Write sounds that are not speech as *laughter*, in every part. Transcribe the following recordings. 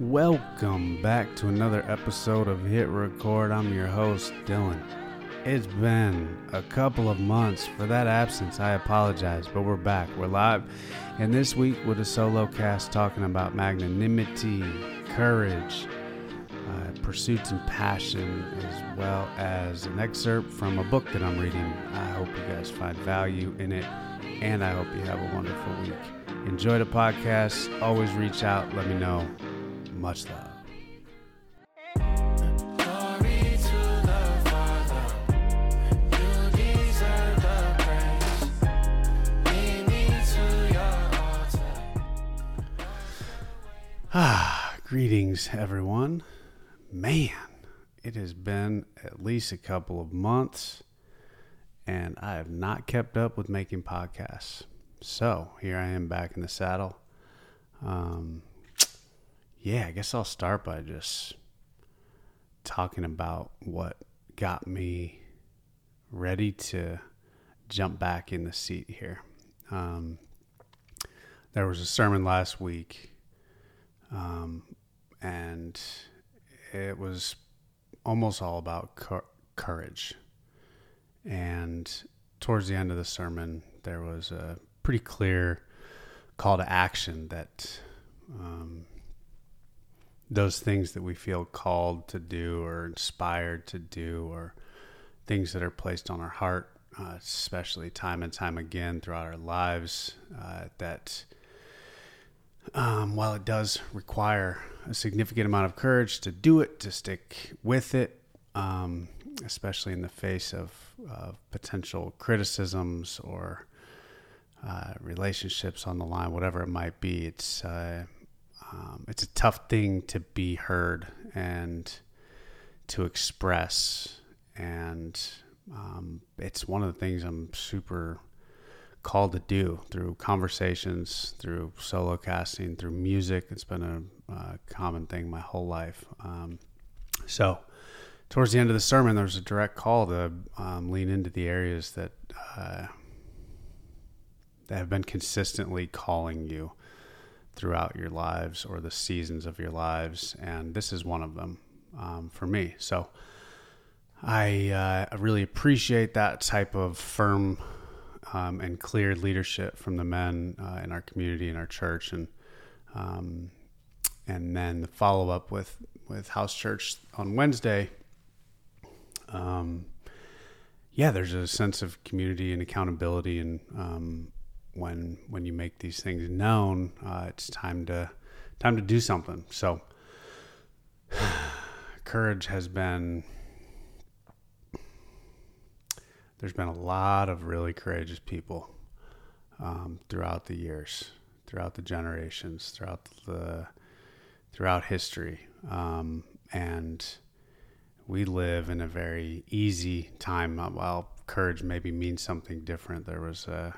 Welcome back to another episode of Hit Record. I'm your host, Dylan. It's been a couple of months. For that absence, I apologize, but we're back. We're live. And this week with a solo cast talking about magnanimity, courage, uh, pursuits, and passion, as well as an excerpt from a book that I'm reading. I hope you guys find value in it, and I hope you have a wonderful week. Enjoy the podcast. Always reach out. Let me know. Much love. Ah, greetings, everyone. Man, it has been at least a couple of months, and I have not kept up with making podcasts. So here I am back in the saddle. Um, yeah, I guess I'll start by just talking about what got me ready to jump back in the seat here. Um, there was a sermon last week um, and it was almost all about cour- courage. And towards the end of the sermon, there was a pretty clear call to action that um, those things that we feel called to do or inspired to do or things that are placed on our heart, uh, especially time and time again throughout our lives, uh, that um, while it does require a significant amount of courage to do it, to stick with it, um, especially in the face of, of potential criticisms or uh, relationships on the line, whatever it might be, it's uh, um, it's a tough thing to be heard and to express, and um, it's one of the things I'm super called to do through conversations, through solo casting, through music. It's been a uh, common thing my whole life. Um, so, towards the end of the sermon, there was a direct call to um, lean into the areas that uh, that have been consistently calling you throughout your lives or the seasons of your lives, and this is one of them um, for me. So. I uh, really appreciate that type of firm um, and clear leadership from the men uh, in our community in our church, and um, and then the follow up with with house church on Wednesday. Um, yeah, there's a sense of community and accountability, and um, when when you make these things known, uh, it's time to time to do something. So, *sighs* courage has been there's been a lot of really courageous people um, throughout the years, throughout the generations, throughout the throughout history, um, and we live in a very easy time. While courage maybe means something different, there was a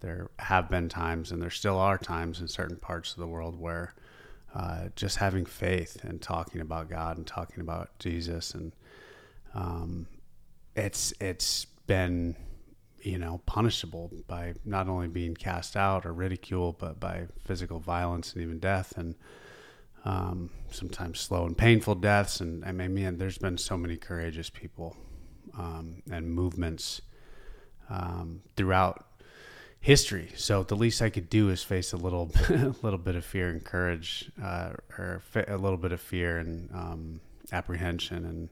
there have been times, and there still are times in certain parts of the world where uh, just having faith and talking about God and talking about Jesus and um, it's it's been you know punishable by not only being cast out or ridiculed but by physical violence and even death and um, sometimes slow and painful deaths. And I mean man, there's been so many courageous people um, and movements um, throughout history so the least I could do is face a little *laughs* a little bit of fear and courage uh, or a little bit of fear and um, apprehension and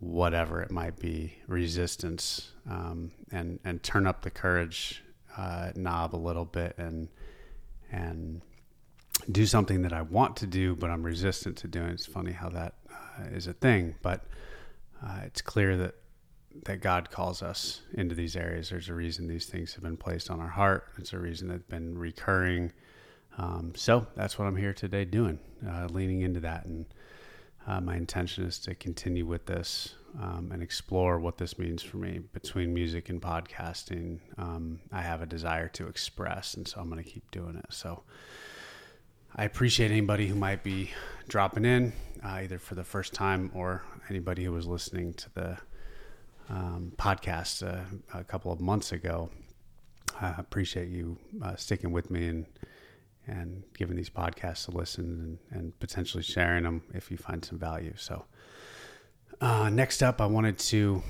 whatever it might be, resistance, um, and and turn up the courage uh, knob a little bit and and do something that I want to do, but I'm resistant to doing. It's funny how that uh, is a thing, but uh, it's clear that that God calls us into these areas. There's a reason these things have been placed on our heart. It's a reason that's been recurring. Um, so that's what I'm here today doing, uh, leaning into that and uh, my intention is to continue with this um, and explore what this means for me between music and podcasting. Um, I have a desire to express, and so I'm going to keep doing it. So I appreciate anybody who might be dropping in, uh, either for the first time or anybody who was listening to the um, podcast uh, a couple of months ago. I appreciate you uh, sticking with me and and giving these podcasts a listen and, and potentially sharing them if you find some value. So, uh, next up, I wanted to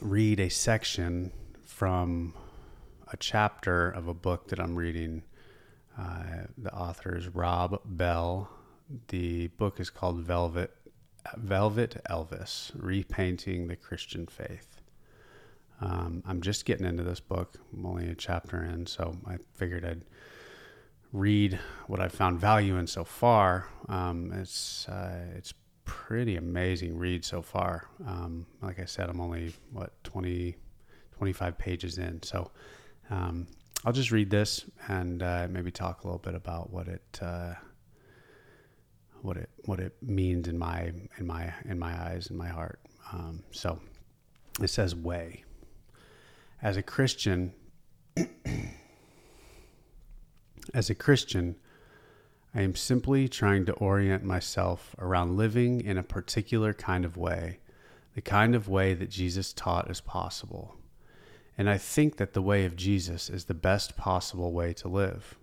read a section from a chapter of a book that I'm reading. Uh, the author is Rob Bell. The book is called Velvet Velvet Elvis: Repainting the Christian Faith. Um, I'm just getting into this book. I'm only a chapter in, so I figured I'd read what I've found value in so far. Um, it's uh, it's pretty amazing read so far. Um, like I said, I'm only what 20, 25 pages in, so um, I'll just read this and uh, maybe talk a little bit about what it uh, what it what it means in my in my in my eyes and my heart. Um, so it says way. As a Christian, *clears throat* as a Christian, I am simply trying to orient myself around living in a particular kind of way, the kind of way that Jesus taught is possible. And I think that the way of Jesus is the best possible way to live.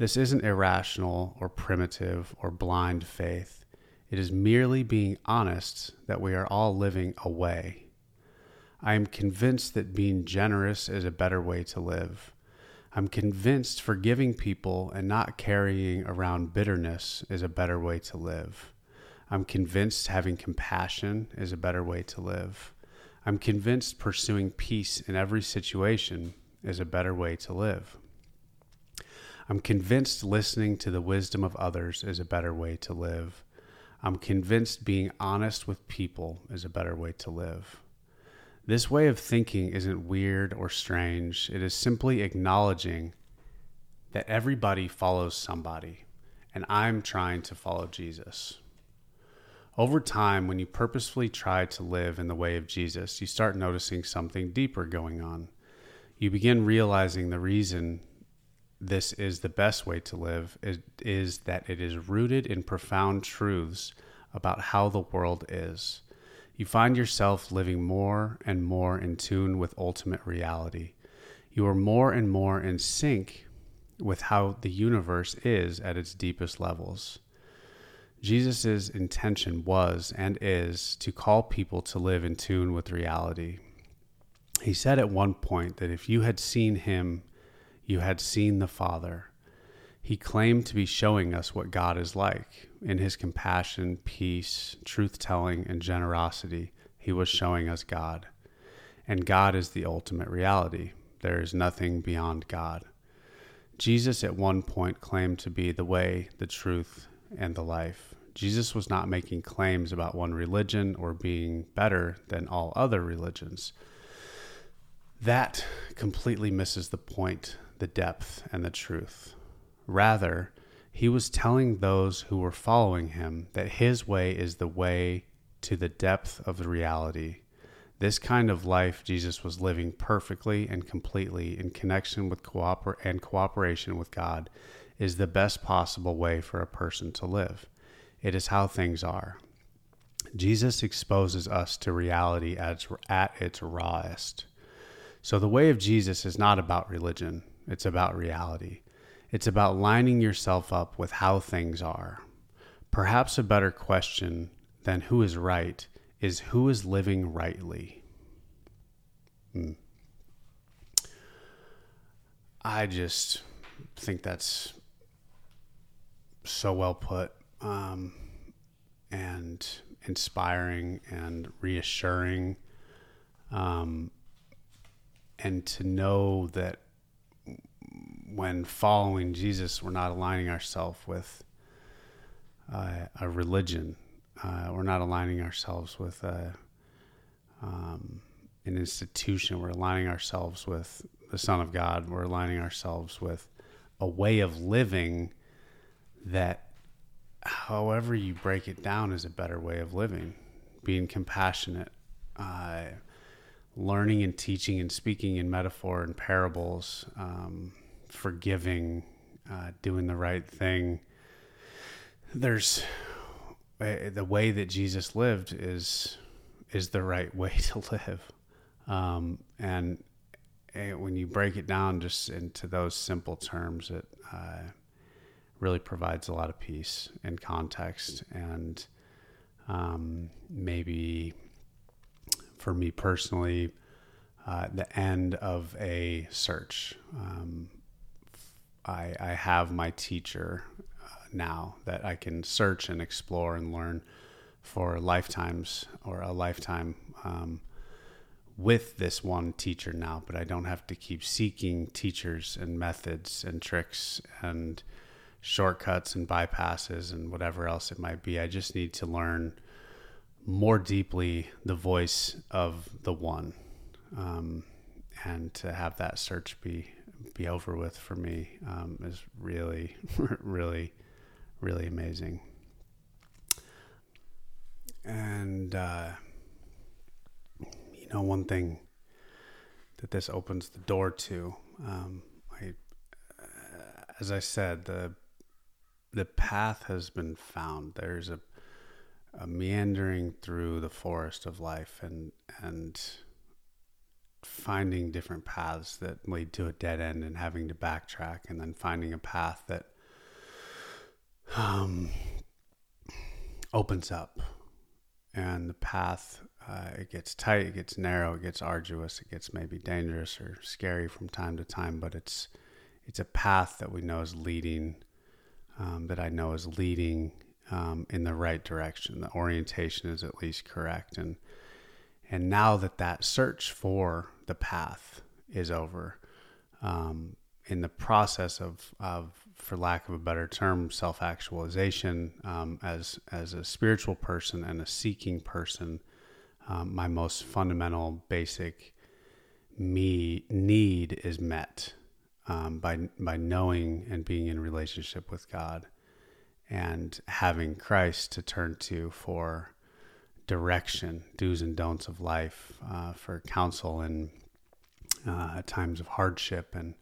This isn't irrational or primitive or blind faith. It is merely being honest that we are all living away. I am convinced that being generous is a better way to live. I'm convinced forgiving people and not carrying around bitterness is a better way to live. I'm convinced having compassion is a better way to live. I'm convinced pursuing peace in every situation is a better way to live. I'm convinced listening to the wisdom of others is a better way to live. I'm convinced being honest with people is a better way to live. This way of thinking isn't weird or strange. It is simply acknowledging that everybody follows somebody, and I'm trying to follow Jesus. Over time, when you purposefully try to live in the way of Jesus, you start noticing something deeper going on. You begin realizing the reason this is the best way to live is, that it is rooted in profound truths about how the world is. You find yourself living more and more in tune with ultimate reality. You are more and more in sync with how the universe is at its deepest levels. Jesus' intention was and is to call people to live in tune with reality. He said at one point that if you had seen him, you had seen the Father. He claimed to be showing us what God is like. In his compassion, peace, truth telling, and generosity, he was showing us God. And God is the ultimate reality. There is nothing beyond God. Jesus at one point claimed to be the way, the truth, and the life. Jesus was not making claims about one religion or being better than all other religions. That completely misses the point, the depth, and the truth. Rather, he was telling those who were following him that his way is the way to the depth of the reality. This kind of life Jesus was living perfectly and completely in connection with cooper- and cooperation with God is the best possible way for a person to live. It is how things are. Jesus exposes us to reality at, at its rawest. So, the way of Jesus is not about religion, it's about reality. It's about lining yourself up with how things are. Perhaps a better question than who is right is who is living rightly. Hmm. I just think that's so well put um, and inspiring and reassuring. Um, and to know that when following Jesus, we're not aligning ourselves with uh, a religion. Uh, we're not aligning ourselves with a, um, an institution. We're aligning ourselves with the Son of God. We're aligning ourselves with a way of living that, however you break it down, is a better way of living. Being compassionate, uh, learning and teaching and speaking in metaphor and parables, um, forgiving, uh, doing the right thing. There's uh, the way that Jesus lived is is the right way *laughs* to live, um, and and when you break it down just into those simple terms, it uh, really provides a lot of peace and context. And um, maybe for me personally, uh, the end of a search. Um, I, I have my teacher uh, now that I can search and explore and learn for lifetimes or a lifetime um, with this one teacher now, but I don't have to keep seeking teachers and methods and tricks and shortcuts and bypasses and whatever else it might be. I just need to learn more deeply the voice of the one um, and to have that search be be over with for me um, is really *laughs* really really amazing. And uh, you know one thing that this opens the door to um, I, uh, as I said the the path has been found. There's a, a meandering through the forest of life and and finding different paths that lead to a dead end and having to backtrack and then finding a path that um, opens up. And the path uh, it gets tight it gets narrow it gets arduous it gets maybe dangerous or scary from time to time but it's it's a path that we know is leading um, that i know is leading um, in the right direction. The orientation is at least correct and and now that that search for the path is over, um, in the process of, of, for lack of a better term, self actualization, um, as, as a spiritual person and a seeking person, um, my most fundamental, basic me need is met um, by, by knowing and being in relationship with God and having Christ to turn to for direction, do's and don'ts of life, uh, for counsel in uh, times of hardship and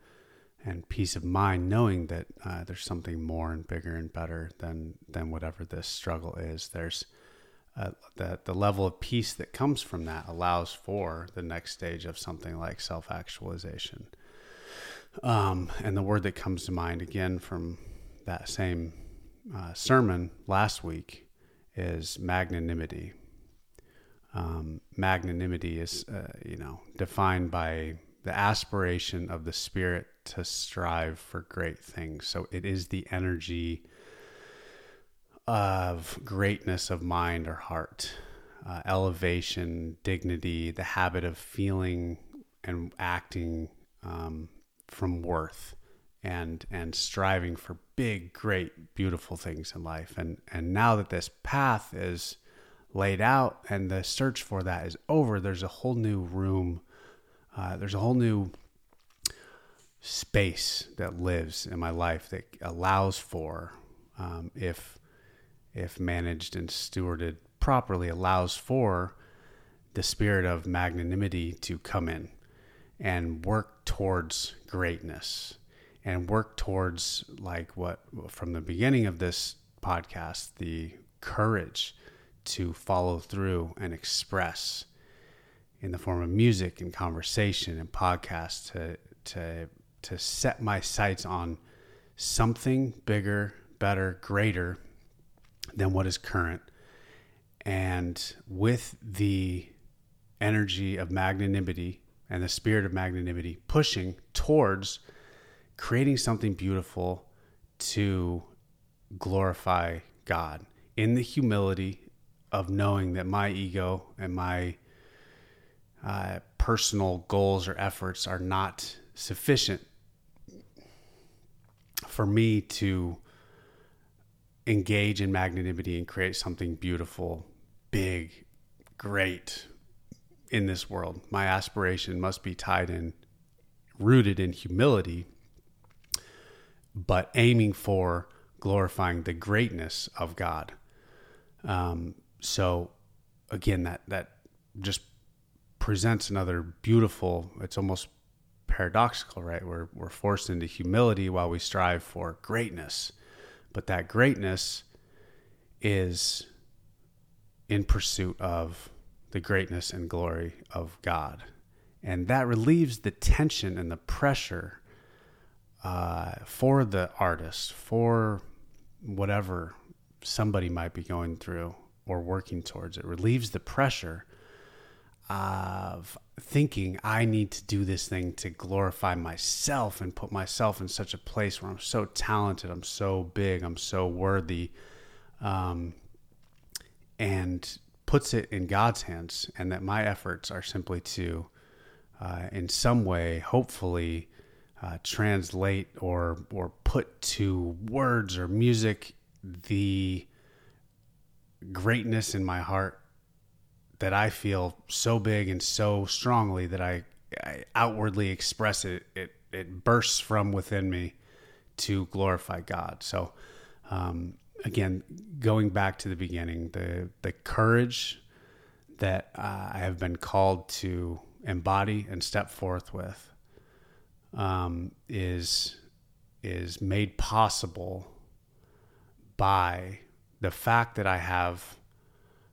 and peace of mind, knowing that uh, there's something more and bigger and better than than whatever this struggle is. There's uh, the the level of peace that comes from that allows for the next stage of something like self actualization. Um, and the word that comes to mind again from that same uh, sermon last week is magnanimity um, magnanimity is, uh, you know, defined by the aspiration of the spirit to strive for great things. So it is the energy of greatness of mind or heart, uh, elevation, dignity, the habit of feeling and acting um, from worth and and striving for big, great, beautiful things in life. And and now that this path is laid out and the search for that is over, there's a whole new room. Uh, there's a whole new space that lives in my life that allows for, um, if if managed and stewarded properly, allows for the spirit of magnanimity to come in and work towards greatness and work towards like what from the beginning of this podcast the courage to follow through and express in the form of music and conversation and podcasts to to to set my sights on something bigger, better, greater than what is current. And with the energy of magnanimity and the spirit of magnanimity pushing towards creating something beautiful to glorify God in the humility of knowing that my ego and my uh, personal goals or efforts are not sufficient for me to engage in magnanimity and create something beautiful, big, great in this world. My aspiration must be tied in, rooted in humility, but aiming for glorifying the greatness of God. Um, so again that that just presents another beautiful it's almost paradoxical right? We're we're forced into humility while we strive for greatness. But that greatness is in pursuit of the greatness and glory of God. And that relieves the tension and the pressure uh, for the artist, for whatever somebody might be going through or working towards. It relieves the pressure of thinking I need to do this thing to glorify myself and put myself in such a place where I'm so talented, I'm so big, I'm so worthy, um, and puts it in God's hands, and that my efforts are simply to, uh, in some way, hopefully, uh, translate or or put to words or music the greatness in my heart that I feel so big and so strongly that I, I outwardly express it. It it bursts from within me to glorify God. So, um, again, going back to the beginning, the the courage that uh, I have been called to embody and step forth with um, is is made possible by the fact that I have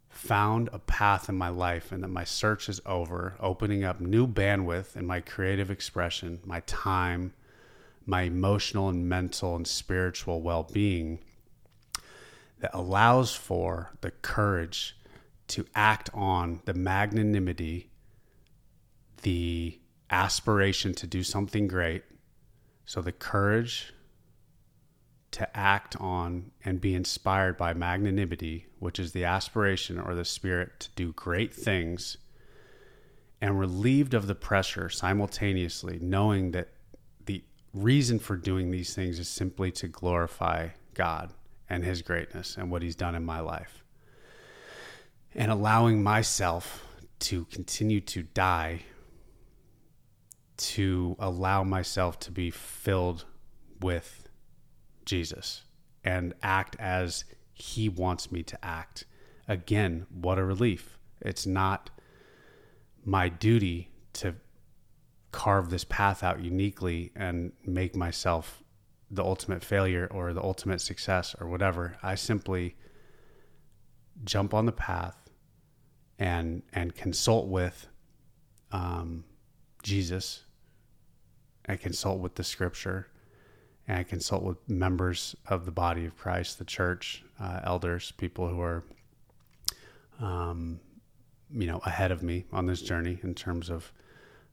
found a path in my life and that my search is over, opening up new bandwidth in my creative expression, my time, my emotional and mental and spiritual well being that allows for the courage to act on the magnanimity, the aspiration to do something great. So the courage to act on and be inspired by magnanimity, which is the aspiration or the spirit to do great things, and relieved of the pressure simultaneously, knowing that the reason for doing these things is simply to glorify God and His greatness and what He's done in my life. And allowing myself to continue to die, to allow myself to be filled with Jesus and act as he wants me to act. Again, what a relief. It's not my duty to carve this path out uniquely and make myself the ultimate failure or the ultimate success or whatever. I simply jump on the path and and consult with um, Jesus. and consult with the scripture and I consult with members of the body of Christ, the church, uh, elders, people who are, um, you know, ahead of me on this journey in terms of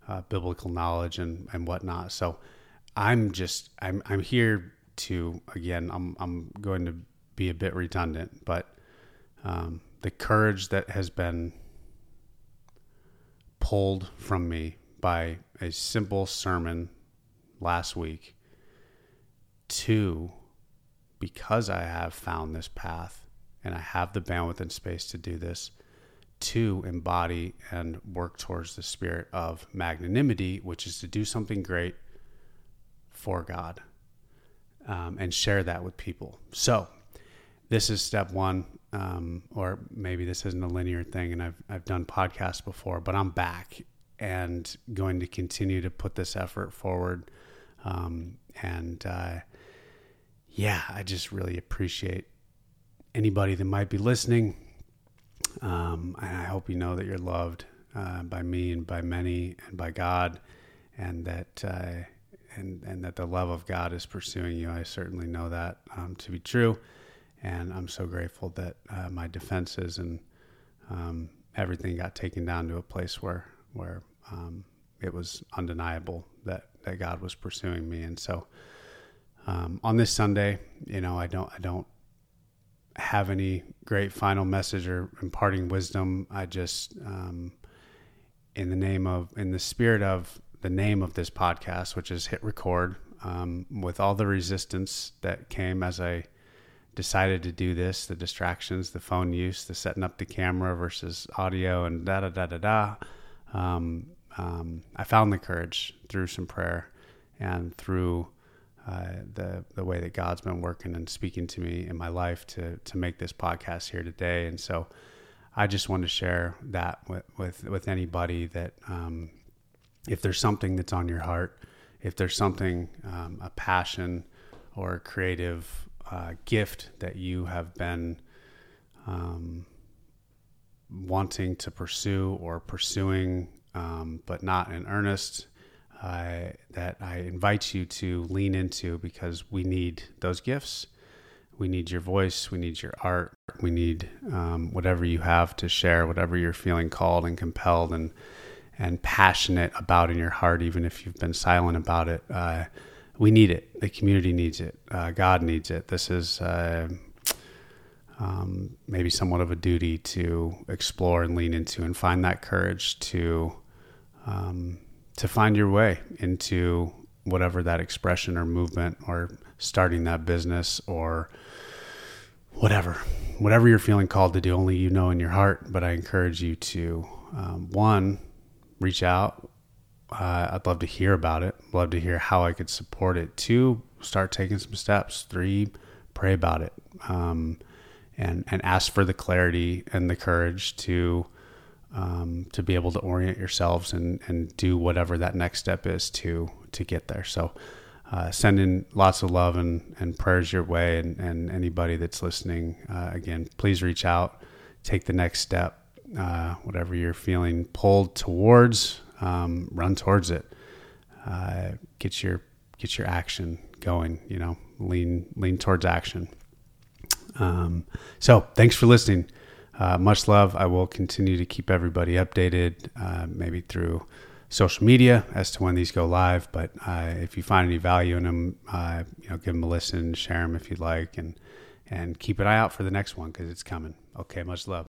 uh, biblical knowledge and, and whatnot. So I'm just I'm I'm here to again I'm I'm going to be a bit redundant, but um, the courage that has been pulled from me by a simple sermon last week two, because I have found this path and I have the bandwidth and space to do this, to embody and work towards the spirit of magnanimity, which is to do something great for God um, and share that with people. So, this is step one, um, or maybe this isn't a linear thing, and I've, I've done podcasts before, but I'm back and going to continue to put this effort forward. Um, and uh, yeah, I just really appreciate anybody that might be listening. Um, and I hope you know that you're loved uh, by me and by many and by God, and that uh, and and that the love of God is pursuing you. I certainly know that um, to be true, and I'm so grateful that uh, my defenses and um, everything got taken down to a place where where um, it was undeniable that that God was pursuing me, and so um, on this Sunday, you know, I don't, I don't have any great final message or imparting wisdom. I just, um, in the name of, in the spirit of the name of this podcast, which is hit record, um, with all the resistance that came as I decided to do this, the distractions, the phone use, the setting up the camera versus audio, and da da da da da. Um, um, I found the courage through some prayer and through uh, the the way that God's been working and speaking to me in my life to to make this podcast here today. And so, I just want to share that with with, with anybody that um, if there's something that's on your heart, if there's something um, a passion or a creative uh, gift that you have been um, wanting to pursue or pursuing um, but not in earnest. That I invite you to lean into because we need those gifts. We need your voice. We need your art. We need um, whatever you have to share, whatever you're feeling called and compelled and and passionate about in your heart, even if you've been silent about it. Uh, we need it. The community needs it. Uh, God needs it. This is uh, um, maybe somewhat of a duty to explore and lean into and find that courage to um, to find your way into whatever that expression or movement or starting that business or whatever whatever you're feeling called to do only you know in your heart. But i encourage you to um, one reach out. Uh, i'd love to hear about it. Love to hear how i could support it. Two start taking some steps. Three pray about it. Um, and and ask for the clarity and the courage to um, to be able to orient yourselves and and do whatever that next step is to to get there. So. Uh, sending lots of love and, and prayers your way, and, and anybody that's listening, uh, again, please reach out, take the next step, uh, whatever you're feeling pulled towards, um, run towards it. Uh, get your get your action going. You know, lean lean towards action. Um, so thanks for listening. Uh, much love. I will continue to keep everybody updated, uh, maybe through social media as to when these go live. But uh, if you find any value in them, uh, you know, give them a listen, share them if you'd like, and and keep an eye out for the next one because it's coming. Okay, much love.